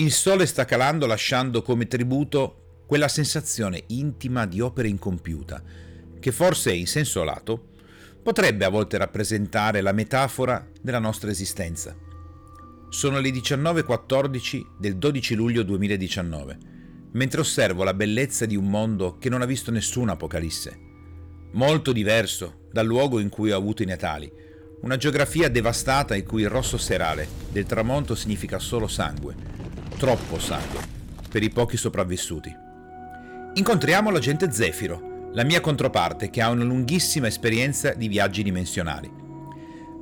Il sole sta calando lasciando come tributo quella sensazione intima di opera incompiuta, che forse in senso lato potrebbe a volte rappresentare la metafora della nostra esistenza. Sono le 19.14 del 12 luglio 2019, mentre osservo la bellezza di un mondo che non ha visto nessuna apocalisse. Molto diverso dal luogo in cui ho avuto i Natali, una geografia devastata in cui il rosso serale del tramonto significa solo sangue, troppo sangue, per i pochi sopravvissuti. Incontriamo l'agente Zefiro, la mia controparte che ha una lunghissima esperienza di viaggi dimensionali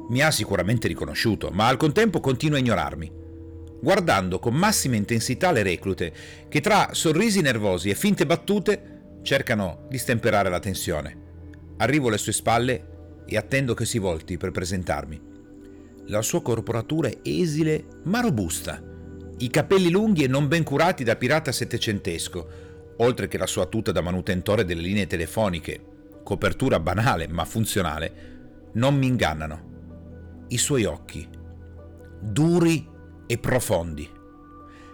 mi ha sicuramente riconosciuto, ma al contempo continua a ignorarmi, guardando con massima intensità le reclute, che tra sorrisi nervosi e finte battute cercano di stemperare la tensione. Arrivo alle sue spalle e attendo che si volti per presentarmi. La sua corporatura è esile ma robusta, i capelli lunghi e non ben curati da pirata settecentesco, oltre che la sua tuta da manutentore delle linee telefoniche, copertura banale ma funzionale, non mi ingannano. I suoi occhi, duri e profondi,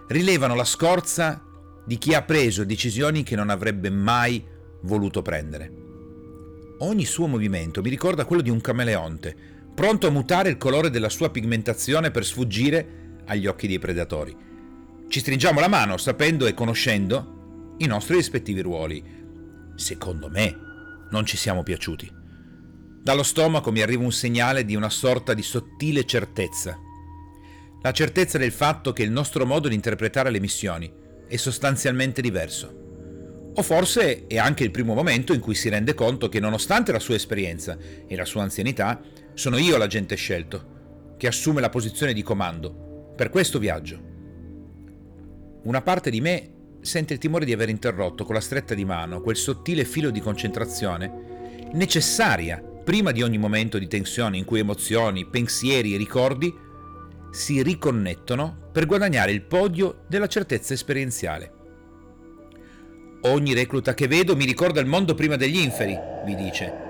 rilevano la scorza di chi ha preso decisioni che non avrebbe mai voluto prendere. Ogni suo movimento mi ricorda quello di un cameleonte, pronto a mutare il colore della sua pigmentazione per sfuggire agli occhi dei predatori. Ci stringiamo la mano sapendo e conoscendo i nostri rispettivi ruoli. Secondo me non ci siamo piaciuti. Dallo stomaco mi arriva un segnale di una sorta di sottile certezza. La certezza del fatto che il nostro modo di interpretare le missioni è sostanzialmente diverso. O forse è anche il primo momento in cui si rende conto che nonostante la sua esperienza e la sua anzianità, sono io l'agente scelto, che assume la posizione di comando per questo viaggio. Una parte di me sente il timore di aver interrotto con la stretta di mano quel sottile filo di concentrazione necessaria prima di ogni momento di tensione in cui emozioni, pensieri e ricordi si riconnettono per guadagnare il podio della certezza esperienziale. Ogni recluta che vedo mi ricorda il mondo prima degli inferi, vi dice.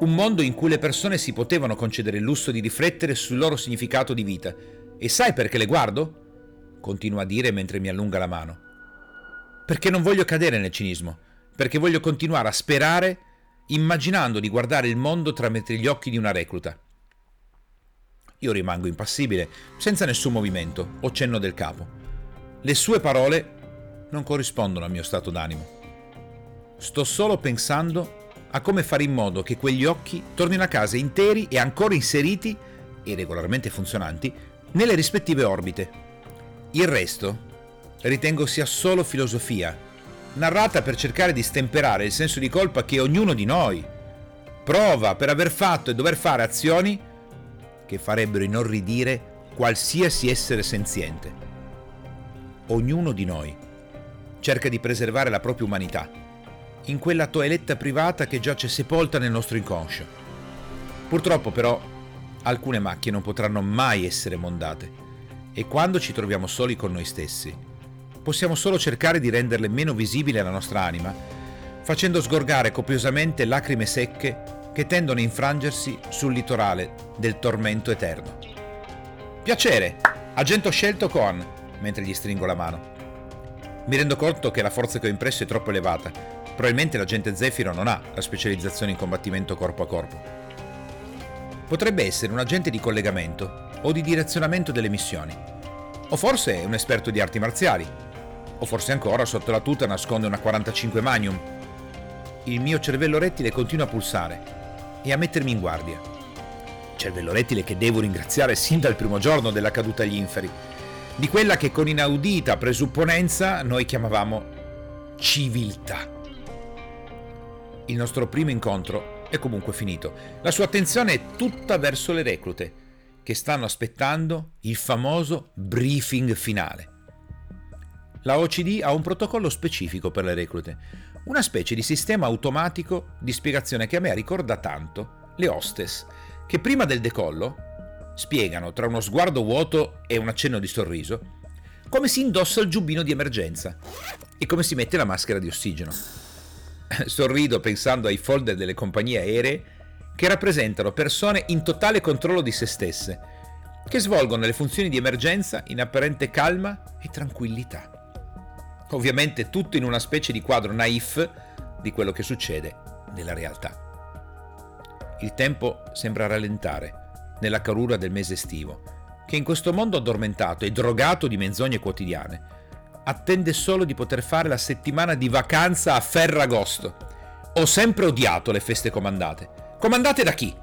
Un mondo in cui le persone si potevano concedere il lusso di riflettere sul loro significato di vita. E sai perché le guardo? Continua a dire mentre mi allunga la mano. Perché non voglio cadere nel cinismo, perché voglio continuare a sperare immaginando di guardare il mondo tramite gli occhi di una recluta. Io rimango impassibile, senza nessun movimento o cenno del capo. Le sue parole non corrispondono al mio stato d'animo. Sto solo pensando a come fare in modo che quegli occhi tornino a casa interi e ancora inseriti e regolarmente funzionanti nelle rispettive orbite. Il resto ritengo sia solo filosofia narrata per cercare di stemperare il senso di colpa che ognuno di noi prova per aver fatto e dover fare azioni che farebbero inorridire qualsiasi essere senziente. Ognuno di noi cerca di preservare la propria umanità in quella toeletta privata che giace sepolta nel nostro inconscio. Purtroppo però alcune macchie non potranno mai essere mondate e quando ci troviamo soli con noi stessi, possiamo solo cercare di renderle meno visibili alla nostra anima, facendo sgorgare copiosamente lacrime secche che tendono a infrangersi sul litorale del tormento eterno. Piacere, agente scelto Coan, mentre gli stringo la mano. Mi rendo conto che la forza che ho impresso è troppo elevata. Probabilmente l'agente Zefiro non ha la specializzazione in combattimento corpo a corpo. Potrebbe essere un agente di collegamento o di direzionamento delle missioni. O forse è un esperto di arti marziali, o forse ancora sotto la tuta nasconde una 45 Magnum. Il mio cervello rettile continua a pulsare e a mettermi in guardia. Cervello rettile che devo ringraziare sin dal primo giorno della caduta agli inferi, di quella che con inaudita presupponenza noi chiamavamo civiltà. Il nostro primo incontro è comunque finito. La sua attenzione è tutta verso le reclute, che stanno aspettando il famoso briefing finale. La OCD ha un protocollo specifico per le reclute, una specie di sistema automatico di spiegazione che a me ricorda tanto le hostess, che prima del decollo spiegano tra uno sguardo vuoto e un accenno di sorriso come si indossa il giubbino di emergenza e come si mette la maschera di ossigeno. Sorrido pensando ai folder delle compagnie aeree che rappresentano persone in totale controllo di se stesse, che svolgono le funzioni di emergenza in apparente calma e tranquillità. Ovviamente tutto in una specie di quadro naif di quello che succede nella realtà. Il tempo sembra rallentare nella carura del mese estivo, che in questo mondo addormentato e drogato di menzogne quotidiane attende solo di poter fare la settimana di vacanza a Ferragosto. Ho sempre odiato le feste comandate. Comandate da chi?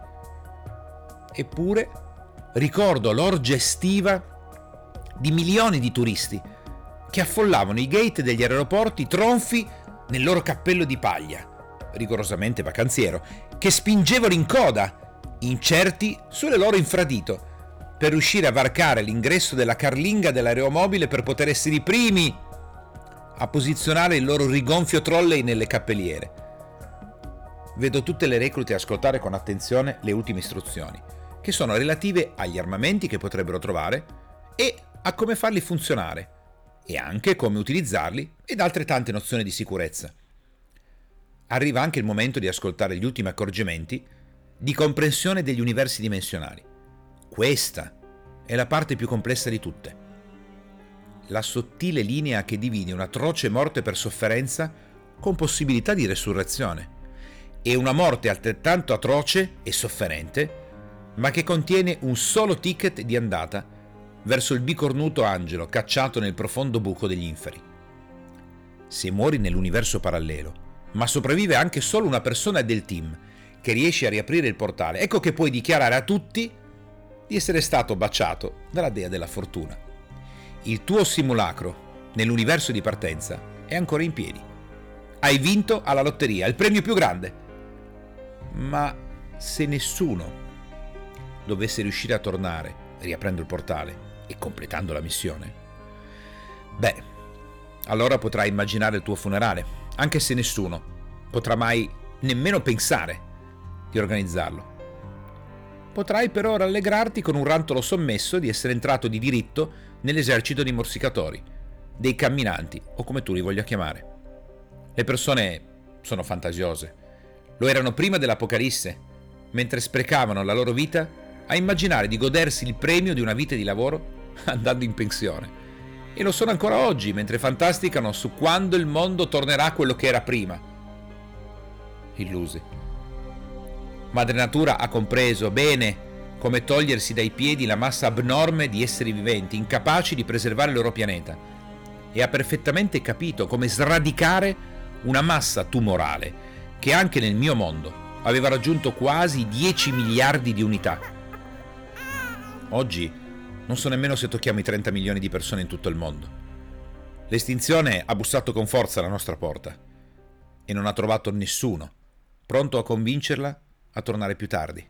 Eppure ricordo l'orgia estiva di milioni di turisti che affollavano i gate degli aeroporti tronfi nel loro cappello di paglia, rigorosamente vacanziero, che spingevano in coda, incerti sulle loro infradito, per riuscire a varcare l'ingresso della carlinga dell'aeromobile per poter essere i primi a posizionare il loro rigonfio trolley nelle cappelliere. Vedo tutte le reclute ascoltare con attenzione le ultime istruzioni, che sono relative agli armamenti che potrebbero trovare e a come farli funzionare, e anche come utilizzarli ed altre tante nozioni di sicurezza. Arriva anche il momento di ascoltare gli ultimi accorgimenti di comprensione degli universi dimensionali. Questa è la parte più complessa di tutte. La sottile linea che divide un'atroce morte per sofferenza con possibilità di resurrezione e una morte altrettanto atroce e sofferente, ma che contiene un solo ticket di andata verso il bicornuto angelo cacciato nel profondo buco degli inferi. Se muori nell'universo parallelo, ma sopravvive anche solo una persona del team che riesce a riaprire il portale, ecco che puoi dichiarare a tutti di essere stato baciato dalla dea della fortuna. Il tuo simulacro nell'universo di partenza è ancora in piedi. Hai vinto alla lotteria, il premio più grande. Ma se nessuno dovesse riuscire a tornare, riaprendo il portale e completando la missione, beh, allora potrai immaginare il tuo funerale, anche se nessuno potrà mai nemmeno pensare di organizzarlo. Potrai però rallegrarti con un rantolo sommesso di essere entrato di diritto nell'esercito dei morsicatori, dei camminanti o come tu li voglia chiamare. Le persone sono fantasiose. Lo erano prima dell'Apocalisse, mentre sprecavano la loro vita a immaginare di godersi il premio di una vita di lavoro andando in pensione. E lo sono ancora oggi, mentre fantasticano su quando il mondo tornerà quello che era prima. Illusi. Madre Natura ha compreso bene come togliersi dai piedi la massa abnorme di esseri viventi, incapaci di preservare il loro pianeta, e ha perfettamente capito come sradicare una massa tumorale che anche nel mio mondo aveva raggiunto quasi 10 miliardi di unità. Oggi non so nemmeno se tocchiamo i 30 milioni di persone in tutto il mondo. L'estinzione ha bussato con forza alla nostra porta e non ha trovato nessuno pronto a convincerla a tornare più tardi.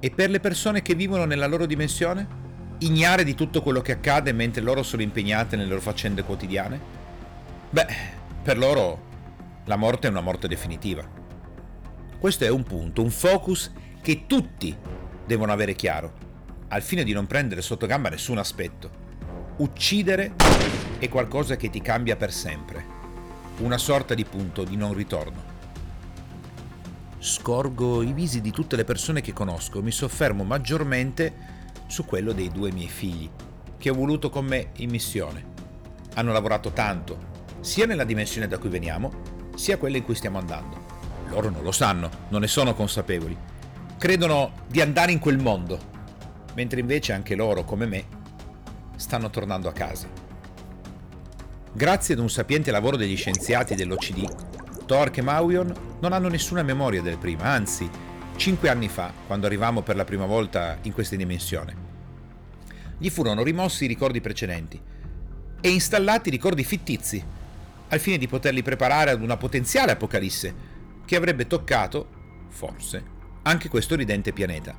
E per le persone che vivono nella loro dimensione? Ignare di tutto quello che accade mentre loro sono impegnate nelle loro faccende quotidiane? Beh, per loro la morte è una morte definitiva. Questo è un punto, un focus che tutti devono avere chiaro, al fine di non prendere sotto gamba nessun aspetto. Uccidere è qualcosa che ti cambia per sempre, una sorta di punto di non ritorno. Scorgo i visi di tutte le persone che conosco, mi soffermo maggiormente su quello dei due miei figli, che ho voluto con me in missione. Hanno lavorato tanto, sia nella dimensione da cui veniamo, sia quella in cui stiamo andando. Loro non lo sanno, non ne sono consapevoli. Credono di andare in quel mondo, mentre invece anche loro, come me, stanno tornando a casa. Grazie ad un sapiente lavoro degli scienziati dell'OCD, Torque Maurion non hanno nessuna memoria del prima, anzi, cinque anni fa, quando arrivammo per la prima volta in questa dimensione. Gli furono rimossi i ricordi precedenti e installati ricordi fittizi, al fine di poterli preparare ad una potenziale apocalisse che avrebbe toccato, forse, anche questo ridente pianeta.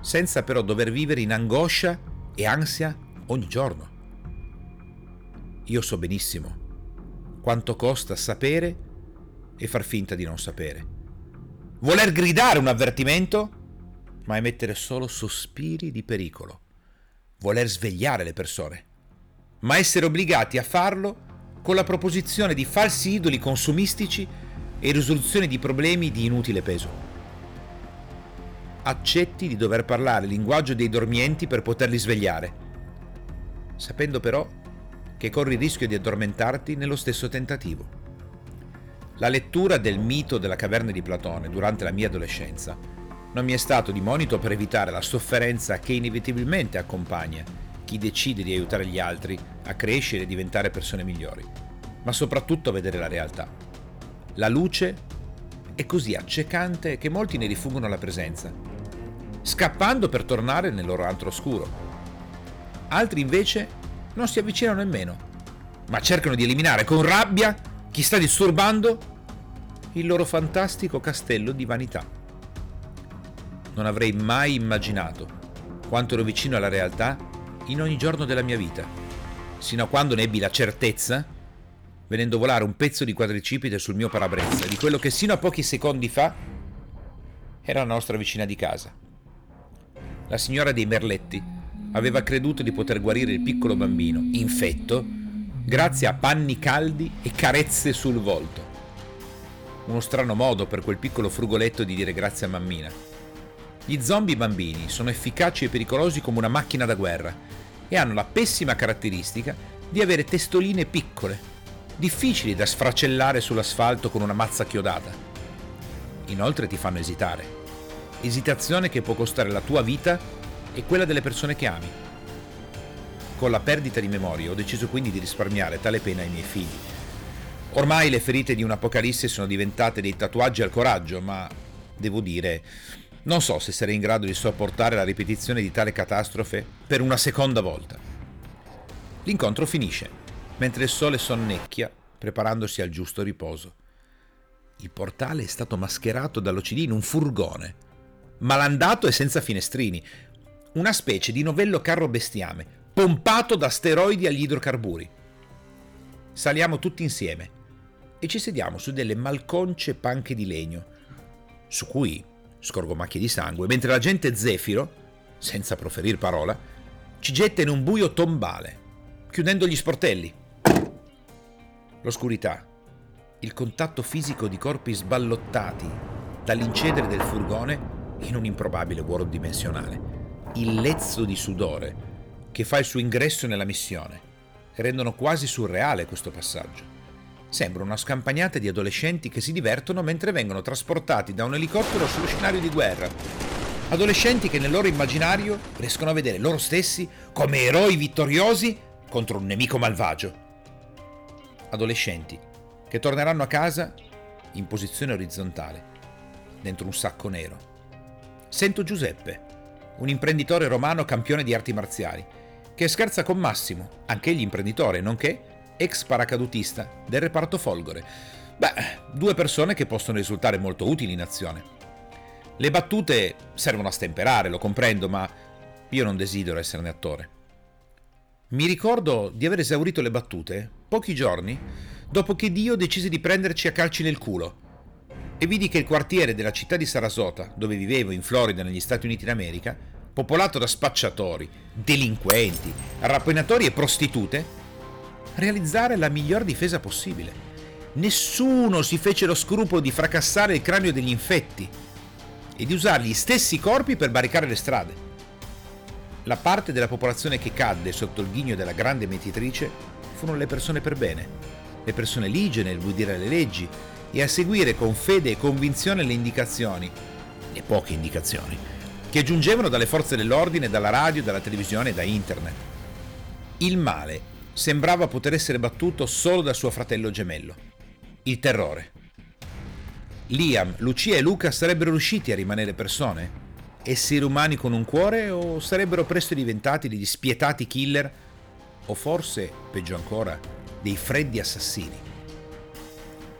Senza però dover vivere in angoscia e ansia ogni giorno. Io so benissimo quanto costa sapere e far finta di non sapere. Voler gridare un avvertimento, ma emettere solo sospiri di pericolo. Voler svegliare le persone, ma essere obbligati a farlo con la proposizione di falsi idoli consumistici e risoluzione di problemi di inutile peso. accetti di dover parlare il linguaggio dei dormienti per poterli svegliare, sapendo però che corri il rischio di addormentarti nello stesso tentativo. La lettura del mito della caverna di Platone durante la mia adolescenza non mi è stato di monito per evitare la sofferenza che inevitabilmente accompagna chi decide di aiutare gli altri a crescere e diventare persone migliori, ma soprattutto a vedere la realtà. La luce è così accecante che molti ne rifuggono la presenza, scappando per tornare nel loro altro oscuro. Altri invece non si avvicinano nemmeno, ma cercano di eliminare con rabbia chi sta disturbando il loro fantastico castello di vanità. Non avrei mai immaginato quanto ero vicino alla realtà in ogni giorno della mia vita, sino a quando ne ebbi la certezza, venendo volare un pezzo di quadricipite sul mio parabrezza, di quello che sino a pochi secondi fa era la nostra vicina di casa. La signora dei Merletti aveva creduto di poter guarire il piccolo bambino, infetto, grazie a panni caldi e carezze sul volto. Uno strano modo per quel piccolo frugoletto di dire grazie a mammina. Gli zombie bambini sono efficaci e pericolosi come una macchina da guerra e hanno la pessima caratteristica di avere testoline piccole, difficili da sfracellare sull'asfalto con una mazza chiodata. Inoltre ti fanno esitare. Esitazione che può costare la tua vita e quella delle persone che ami. Con la perdita di memoria ho deciso quindi di risparmiare tale pena ai miei figli. Ormai le ferite di un'apocalisse sono diventate dei tatuaggi al coraggio, ma devo dire, non so se sarei in grado di sopportare la ripetizione di tale catastrofe per una seconda volta. L'incontro finisce, mentre il sole sonnecchia, preparandosi al giusto riposo. Il portale è stato mascherato dall'OCD in un furgone, malandato e senza finestrini, una specie di novello carro bestiame, pompato da steroidi agli idrocarburi. Saliamo tutti insieme e ci sediamo su delle malconce panche di legno, su cui scorgo macchie di sangue, mentre la gente Zefiro, senza proferir parola, ci getta in un buio tombale, chiudendo gli sportelli. L'oscurità, il contatto fisico di corpi sballottati dall'incedere del furgone in un improbabile vuoto dimensionale, il lezzo di sudore che fa il suo ingresso nella missione rendono quasi surreale questo passaggio. Sembra una scampagnata di adolescenti che si divertono mentre vengono trasportati da un elicottero sullo scenario di guerra. Adolescenti che nel loro immaginario riescono a vedere loro stessi come eroi vittoriosi contro un nemico malvagio. Adolescenti che torneranno a casa in posizione orizzontale, dentro un sacco nero. Sento Giuseppe, un imprenditore romano campione di arti marziali, che scherza con Massimo, anch'egli imprenditore, nonché ex paracadutista del reparto Folgore. Beh, due persone che possono risultare molto utili in azione. Le battute servono a stemperare, lo comprendo, ma io non desidero esserne attore. Mi ricordo di aver esaurito le battute pochi giorni dopo che Dio decise di prenderci a calci nel culo e vidi che il quartiere della città di Sarasota, dove vivevo in Florida negli Stati Uniti d'America, popolato da spacciatori, delinquenti, rapinatori e prostitute, realizzare la miglior difesa possibile. Nessuno si fece lo scrupolo di fracassare il cranio degli infetti e di usare gli stessi corpi per barricare le strade. La parte della popolazione che cadde sotto il ghigno della grande mietitrice furono le persone per bene, le persone ligie nel ubbidire le leggi e a seguire con fede e convinzione le indicazioni, le poche indicazioni, che giungevano dalle forze dell'ordine, dalla radio, dalla televisione e da internet. Il male sembrava poter essere battuto solo da suo fratello gemello, il terrore. Liam, Lucia e Luca sarebbero riusciti a rimanere persone? Esseri umani con un cuore o sarebbero presto diventati degli spietati killer o forse, peggio ancora, dei freddi assassini?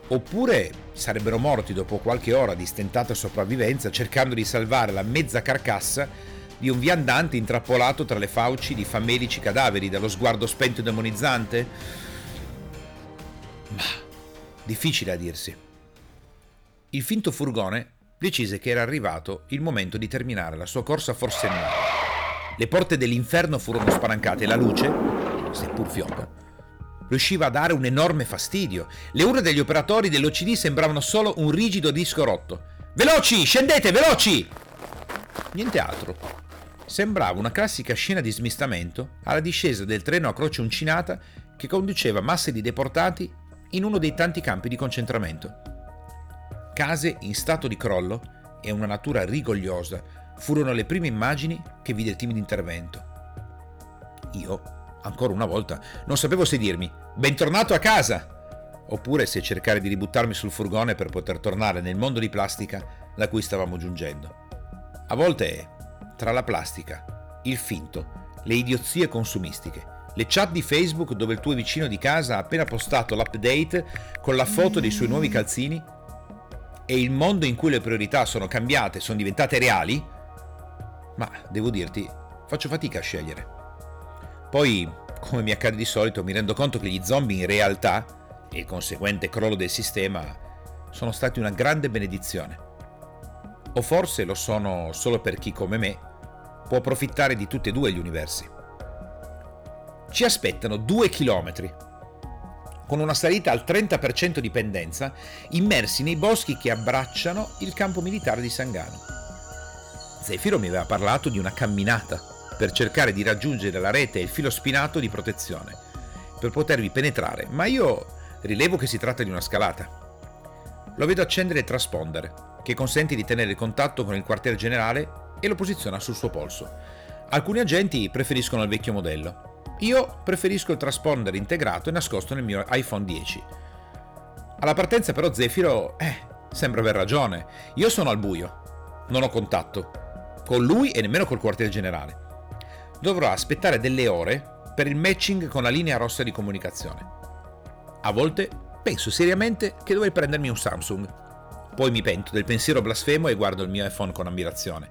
Oppure sarebbero morti dopo qualche ora di stentata sopravvivenza cercando di salvare la mezza carcassa di un viandante intrappolato tra le fauci di famelici cadaveri dallo sguardo spento e demonizzante? Ma difficile a dirsi. Il finto furgone decise che era arrivato il momento di terminare la sua corsa forsennata. Le porte dell'inferno furono spalancate e la luce, seppur fioca, riusciva a dare un enorme fastidio. Le urla degli operatori dell'OCD sembravano solo un rigido disco rotto. Veloci, scendete, veloci! Niente altro. Sembrava una classica scena di smistamento alla discesa del treno a croce uncinata che conduceva masse di deportati in uno dei tanti campi di concentramento. Case in stato di crollo e una natura rigogliosa furono le prime immagini che vide il team di intervento. Io, ancora una volta, non sapevo se dirmi bentornato a casa oppure se cercare di ributtarmi sul furgone per poter tornare nel mondo di plastica da cui stavamo giungendo. A volte, tra la plastica, il finto, le idiozie consumistiche, le chat di Facebook dove il tuo vicino di casa ha appena postato l'update con la foto dei suoi nuovi calzini e il mondo in cui le priorità sono cambiate, sono diventate reali, ma devo dirti, faccio fatica a scegliere. Poi, come mi accade di solito, mi rendo conto che gli zombie in realtà e il conseguente crollo del sistema sono stati una grande benedizione. O forse lo sono solo per chi come me può approfittare di tutti e due gli universi. Ci aspettano due chilometri, con una salita al 30% di pendenza, immersi nei boschi che abbracciano il campo militare di Sangano. Zefiro mi aveva parlato di una camminata per cercare di raggiungere la rete e il filo spinato di protezione, per potervi penetrare, ma io rilevo che si tratta di una scalata. Lo vedo accendere il transponder, che consente di tenere contatto con il quartier generale e lo posiziona sul suo polso. Alcuni agenti preferiscono il vecchio modello, io preferisco il transponder integrato e nascosto nel mio iPhone 10. Alla partenza però Zefiro, eh, sembra aver ragione. Io sono al buio. Non ho contatto. Con lui e nemmeno col quartier generale. Dovrò aspettare delle ore per il matching con la linea rossa di comunicazione. A volte penso seriamente che dovrei prendermi un Samsung. Poi mi pento del pensiero blasfemo e guardo il mio iPhone con ammirazione.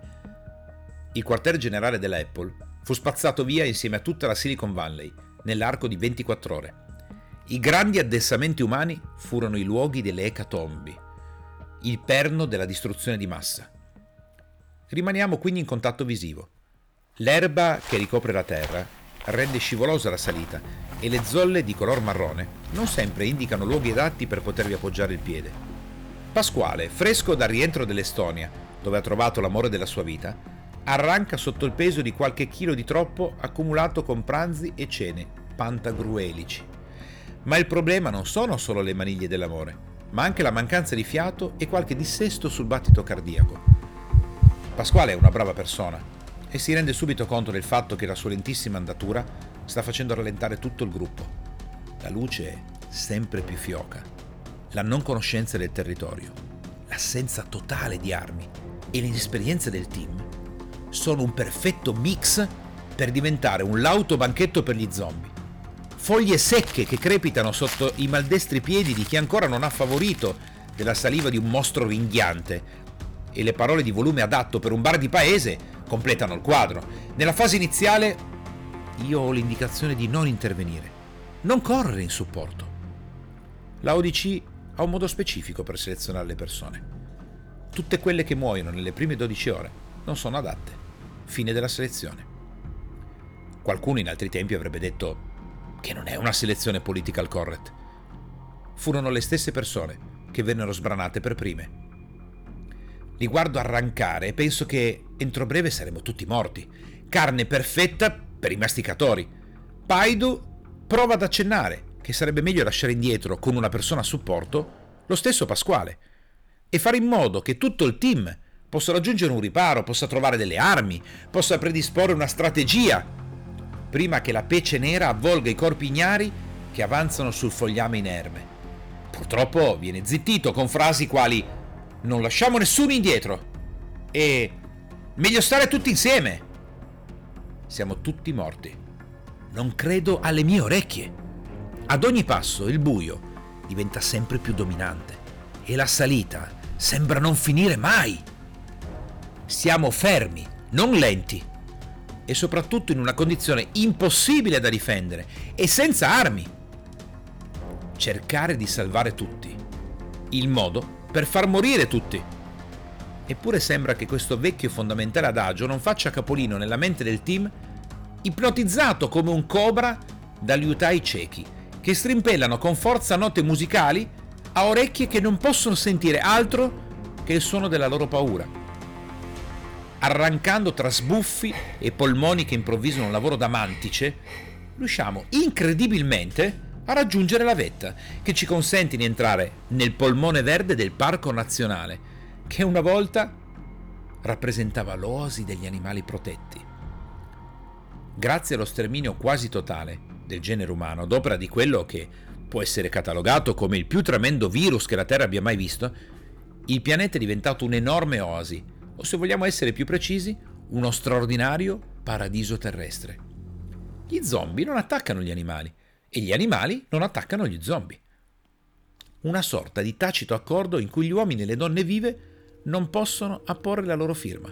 Il quartier generale della Apple fu spazzato via insieme a tutta la Silicon Valley nell'arco di 24 ore. I grandi addessamenti umani furono i luoghi delle ecatombi, il perno della distruzione di massa. Rimaniamo quindi in contatto visivo. L'erba che ricopre la terra rende scivolosa la salita e le zolle di color marrone non sempre indicano luoghi adatti per potervi appoggiare il piede. Pasquale, fresco dal rientro dell'Estonia, dove ha trovato l'amore della sua vita, arranca sotto il peso di qualche chilo di troppo accumulato con pranzi e cene pantagruelici. Ma il problema non sono solo le maniglie dell'amore, ma anche la mancanza di fiato e qualche dissesto sul battito cardiaco. Pasquale è una brava persona e si rende subito conto del fatto che la sua lentissima andatura sta facendo rallentare tutto il gruppo. La luce è sempre più fioca, la non conoscenza del territorio, l'assenza totale di armi e l'inesperienza del team sono un perfetto mix per diventare un lauto banchetto per gli zombie. Foglie secche che crepitano sotto i maldestri piedi di chi ancora non ha favorito della saliva di un mostro ringhiante e le parole di volume adatto per un bar di paese completano il quadro. Nella fase iniziale io ho l'indicazione di non intervenire, non correre in supporto. La ODC ha un modo specifico per selezionare le persone. Tutte quelle che muoiono nelle prime 12 ore non sono adatte. Fine della selezione. Qualcuno in altri tempi avrebbe detto che non è una selezione political correct. Furono le stesse persone che vennero sbranate per prime. Li guardo arrancare e penso che entro breve saremo tutti morti. Carne perfetta per i masticatori. Paidu prova ad accennare che sarebbe meglio lasciare indietro con una persona a supporto lo stesso Pasquale e fare in modo che tutto il team possa raggiungere un riparo, possa trovare delle armi, possa predisporre una strategia, prima che la pece nera avvolga i corpi ignari che avanzano sul fogliame inerme. Purtroppo viene zittito con frasi quali non lasciamo nessuno indietro e meglio stare tutti insieme. Siamo tutti morti. Non credo alle mie orecchie. Ad ogni passo il buio diventa sempre più dominante e la salita sembra non finire mai. Siamo fermi, non lenti. E soprattutto in una condizione impossibile da difendere e senza armi. Cercare di salvare tutti. Il modo per far morire tutti. Eppure sembra che questo vecchio fondamentale adagio non faccia capolino nella mente del team, ipnotizzato come un cobra dagli utai ciechi, che strimpellano con forza note musicali a orecchie che non possono sentire altro che il suono della loro paura arrancando tra sbuffi e polmoni che improvvisano un lavoro da mantice, riusciamo incredibilmente a raggiungere la vetta che ci consente di entrare nel polmone verde del Parco Nazionale, che una volta rappresentava l'oasi degli animali protetti. Grazie allo sterminio quasi totale del genere umano, ad opera di quello che può essere catalogato come il più tremendo virus che la Terra abbia mai visto, il pianeta è diventato un'enorme oasi, o se vogliamo essere più precisi, uno straordinario paradiso terrestre. Gli zombie non attaccano gli animali e gli animali non attaccano gli zombie. Una sorta di tacito accordo in cui gli uomini e le donne vive non possono apporre la loro firma.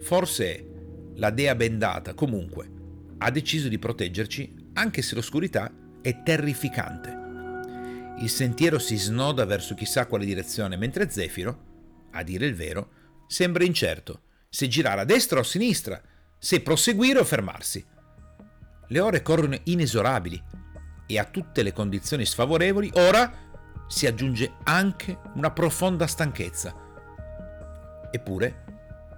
Forse la dea bendata, comunque, ha deciso di proteggerci anche se l'oscurità è terrificante. Il sentiero si snoda verso chissà quale direzione, mentre Zefiro, a dire il vero, sembra incerto se girare a destra o a sinistra, se proseguire o fermarsi. Le ore corrono inesorabili e a tutte le condizioni sfavorevoli ora si aggiunge anche una profonda stanchezza. Eppure,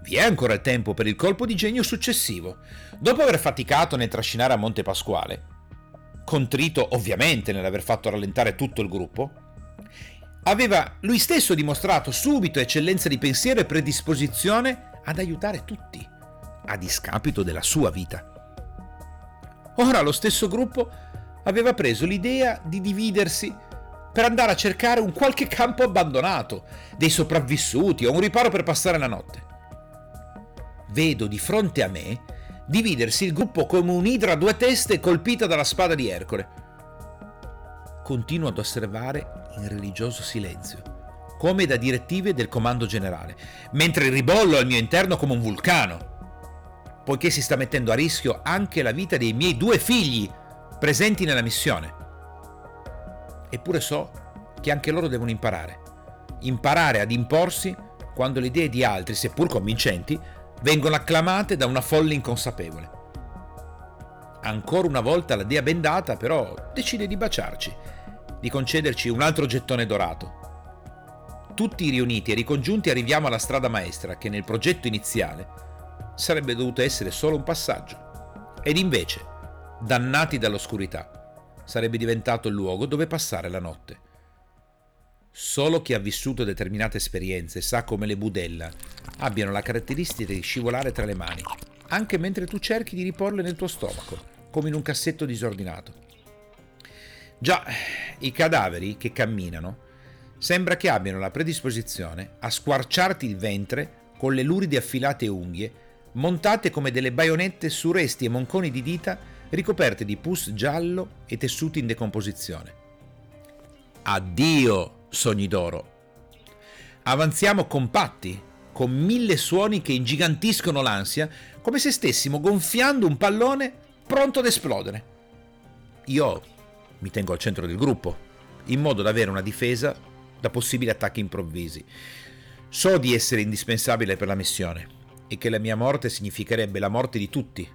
vi è ancora il tempo per il colpo di genio successivo. Dopo aver faticato nel trascinare a Monte Pasquale, contrito ovviamente nell'aver fatto rallentare tutto il gruppo, aveva lui stesso dimostrato subito eccellenza di pensiero e predisposizione ad aiutare tutti, a discapito della sua vita. Ora lo stesso gruppo aveva preso l'idea di dividersi per andare a cercare un qualche campo abbandonato, dei sopravvissuti o un riparo per passare la notte. Vedo di fronte a me dividersi il gruppo come un'idra a due teste colpita dalla spada di Ercole. Continuo ad osservare in religioso silenzio, come da direttive del comando generale, mentre ribollo al mio interno come un vulcano poiché si sta mettendo a rischio anche la vita dei miei due figli presenti nella missione. Eppure so che anche loro devono imparare. Imparare ad imporsi quando le idee di altri, seppur convincenti, vengono acclamate da una folla inconsapevole. Ancora una volta la dea bendata però decide di baciarci, di concederci un altro gettone dorato. Tutti riuniti e ricongiunti arriviamo alla strada maestra che nel progetto iniziale sarebbe dovuto essere solo un passaggio. Ed invece, dannati dall'oscurità, sarebbe diventato il luogo dove passare la notte. Solo chi ha vissuto determinate esperienze sa come le budella abbiano la caratteristica di scivolare tra le mani, anche mentre tu cerchi di riporle nel tuo stomaco, come in un cassetto disordinato. Già, i cadaveri che camminano sembra che abbiano la predisposizione a squarciarti il ventre con le luride affilate unghie montate come delle baionette su resti e monconi di dita ricoperte di pus giallo e tessuti in decomposizione. Addio, sogni d'oro! Avanziamo compatti, con mille suoni che ingigantiscono l'ansia, come se stessimo gonfiando un pallone pronto ad esplodere. Io mi tengo al centro del gruppo, in modo da avere una difesa da possibili attacchi improvvisi. So di essere indispensabile per la missione e che la mia morte significherebbe la morte di tutti.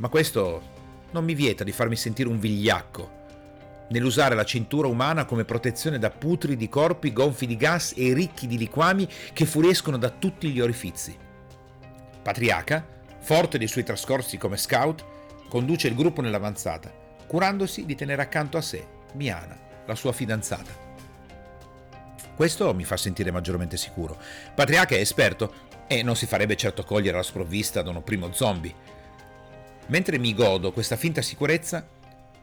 Ma questo non mi vieta di farmi sentire un vigliacco nell'usare la cintura umana come protezione da putri di corpi gonfi di gas e ricchi di liquami che fuoriescono da tutti gli orifizi. Patriaca, forte dei suoi trascorsi come scout, conduce il gruppo nell'avanzata, curandosi di tenere accanto a sé Miana, la sua fidanzata. Questo mi fa sentire maggiormente sicuro. Patriaca è esperto e non si farebbe certo cogliere alla sprovvista da uno primo zombie. Mentre mi godo questa finta sicurezza,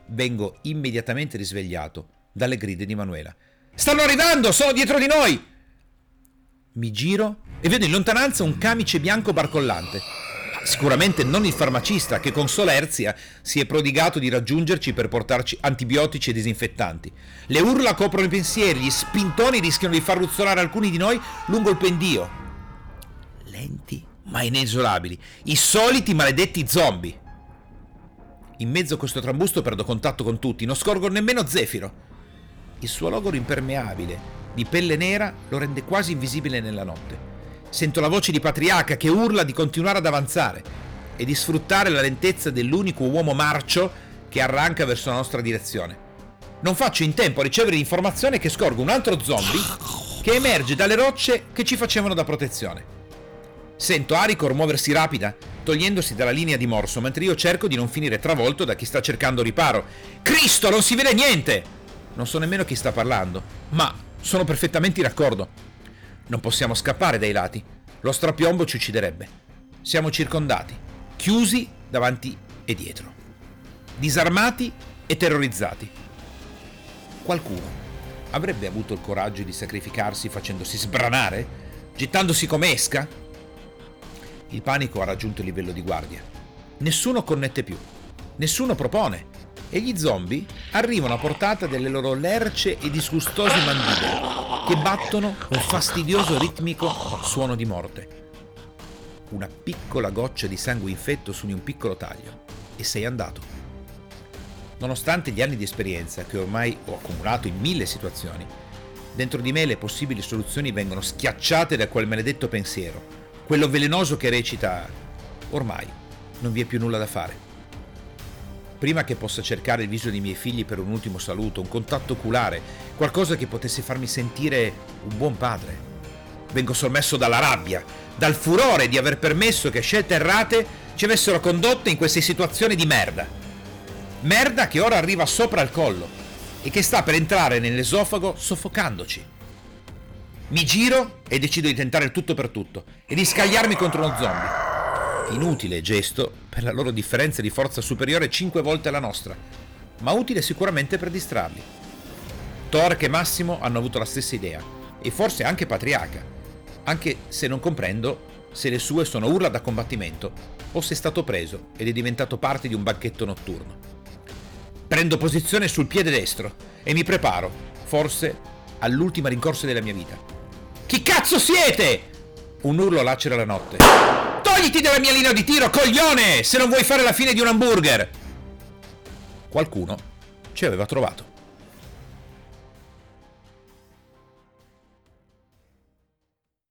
vengo immediatamente risvegliato dalle grida di Manuela. Stanno arrivando! Sono dietro di noi! Mi giro e vedo in lontananza un camice bianco barcollante. Sicuramente non il farmacista che con solerzia si è prodigato di raggiungerci per portarci antibiotici e disinfettanti. Le urla coprono i pensieri, gli spintoni rischiano di far ruzzolare alcuni di noi lungo il pendio lenti ma inesorabili, i soliti maledetti zombie. In mezzo a questo trambusto perdo contatto con tutti, non scorgo nemmeno Zefiro. Il suo logoro impermeabile, di pelle nera, lo rende quasi invisibile nella notte. Sento la voce di Patriarca che urla di continuare ad avanzare e di sfruttare la lentezza dell'unico uomo marcio che arranca verso la nostra direzione. Non faccio in tempo a ricevere l'informazione che scorgo un altro zombie che emerge dalle rocce che ci facevano da protezione. Sento Aricor muoversi rapida, togliendosi dalla linea di morso, mentre io cerco di non finire travolto da chi sta cercando riparo. Cristo, non si vede niente! Non so nemmeno chi sta parlando, ma sono perfettamente in accordo. Non possiamo scappare dai lati. Lo strapiombo ci ucciderebbe. Siamo circondati, chiusi davanti e dietro. Disarmati e terrorizzati. Qualcuno avrebbe avuto il coraggio di sacrificarsi facendosi sbranare? Gettandosi come esca? Il panico ha raggiunto il livello di guardia. Nessuno connette più, nessuno propone e gli zombie arrivano a portata delle loro lerce e disgustose mandibole che battono un fastidioso ritmico suono di morte. Una piccola goccia di sangue infetto su di un piccolo taglio e sei andato. Nonostante gli anni di esperienza che ormai ho accumulato in mille situazioni, dentro di me le possibili soluzioni vengono schiacciate da quel maledetto pensiero quello velenoso che recita ormai non vi è più nulla da fare. Prima che possa cercare il viso dei miei figli per un ultimo saluto, un contatto oculare, qualcosa che potesse farmi sentire un buon padre. Vengo sommesso dalla rabbia, dal furore di aver permesso che scelte errate ci avessero condotte in queste situazioni di merda. Merda che ora arriva sopra il collo e che sta per entrare nell'esofago soffocandoci. Mi giro e decido di tentare il tutto per tutto e di scagliarmi contro uno zombie. Inutile gesto per la loro differenza di forza superiore 5 volte alla nostra, ma utile sicuramente per distrarli. Torque e Massimo hanno avuto la stessa idea, e forse anche Patriarca, anche se non comprendo se le sue sono urla da combattimento o se è stato preso ed è diventato parte di un banchetto notturno. Prendo posizione sul piede destro e mi preparo, forse, all'ultima rincorsa della mia vita. Chi cazzo siete? Un urlo lacera la notte. Togliti dalla mia linea di tiro, coglione! Se non vuoi fare la fine di un hamburger! Qualcuno ci aveva trovato.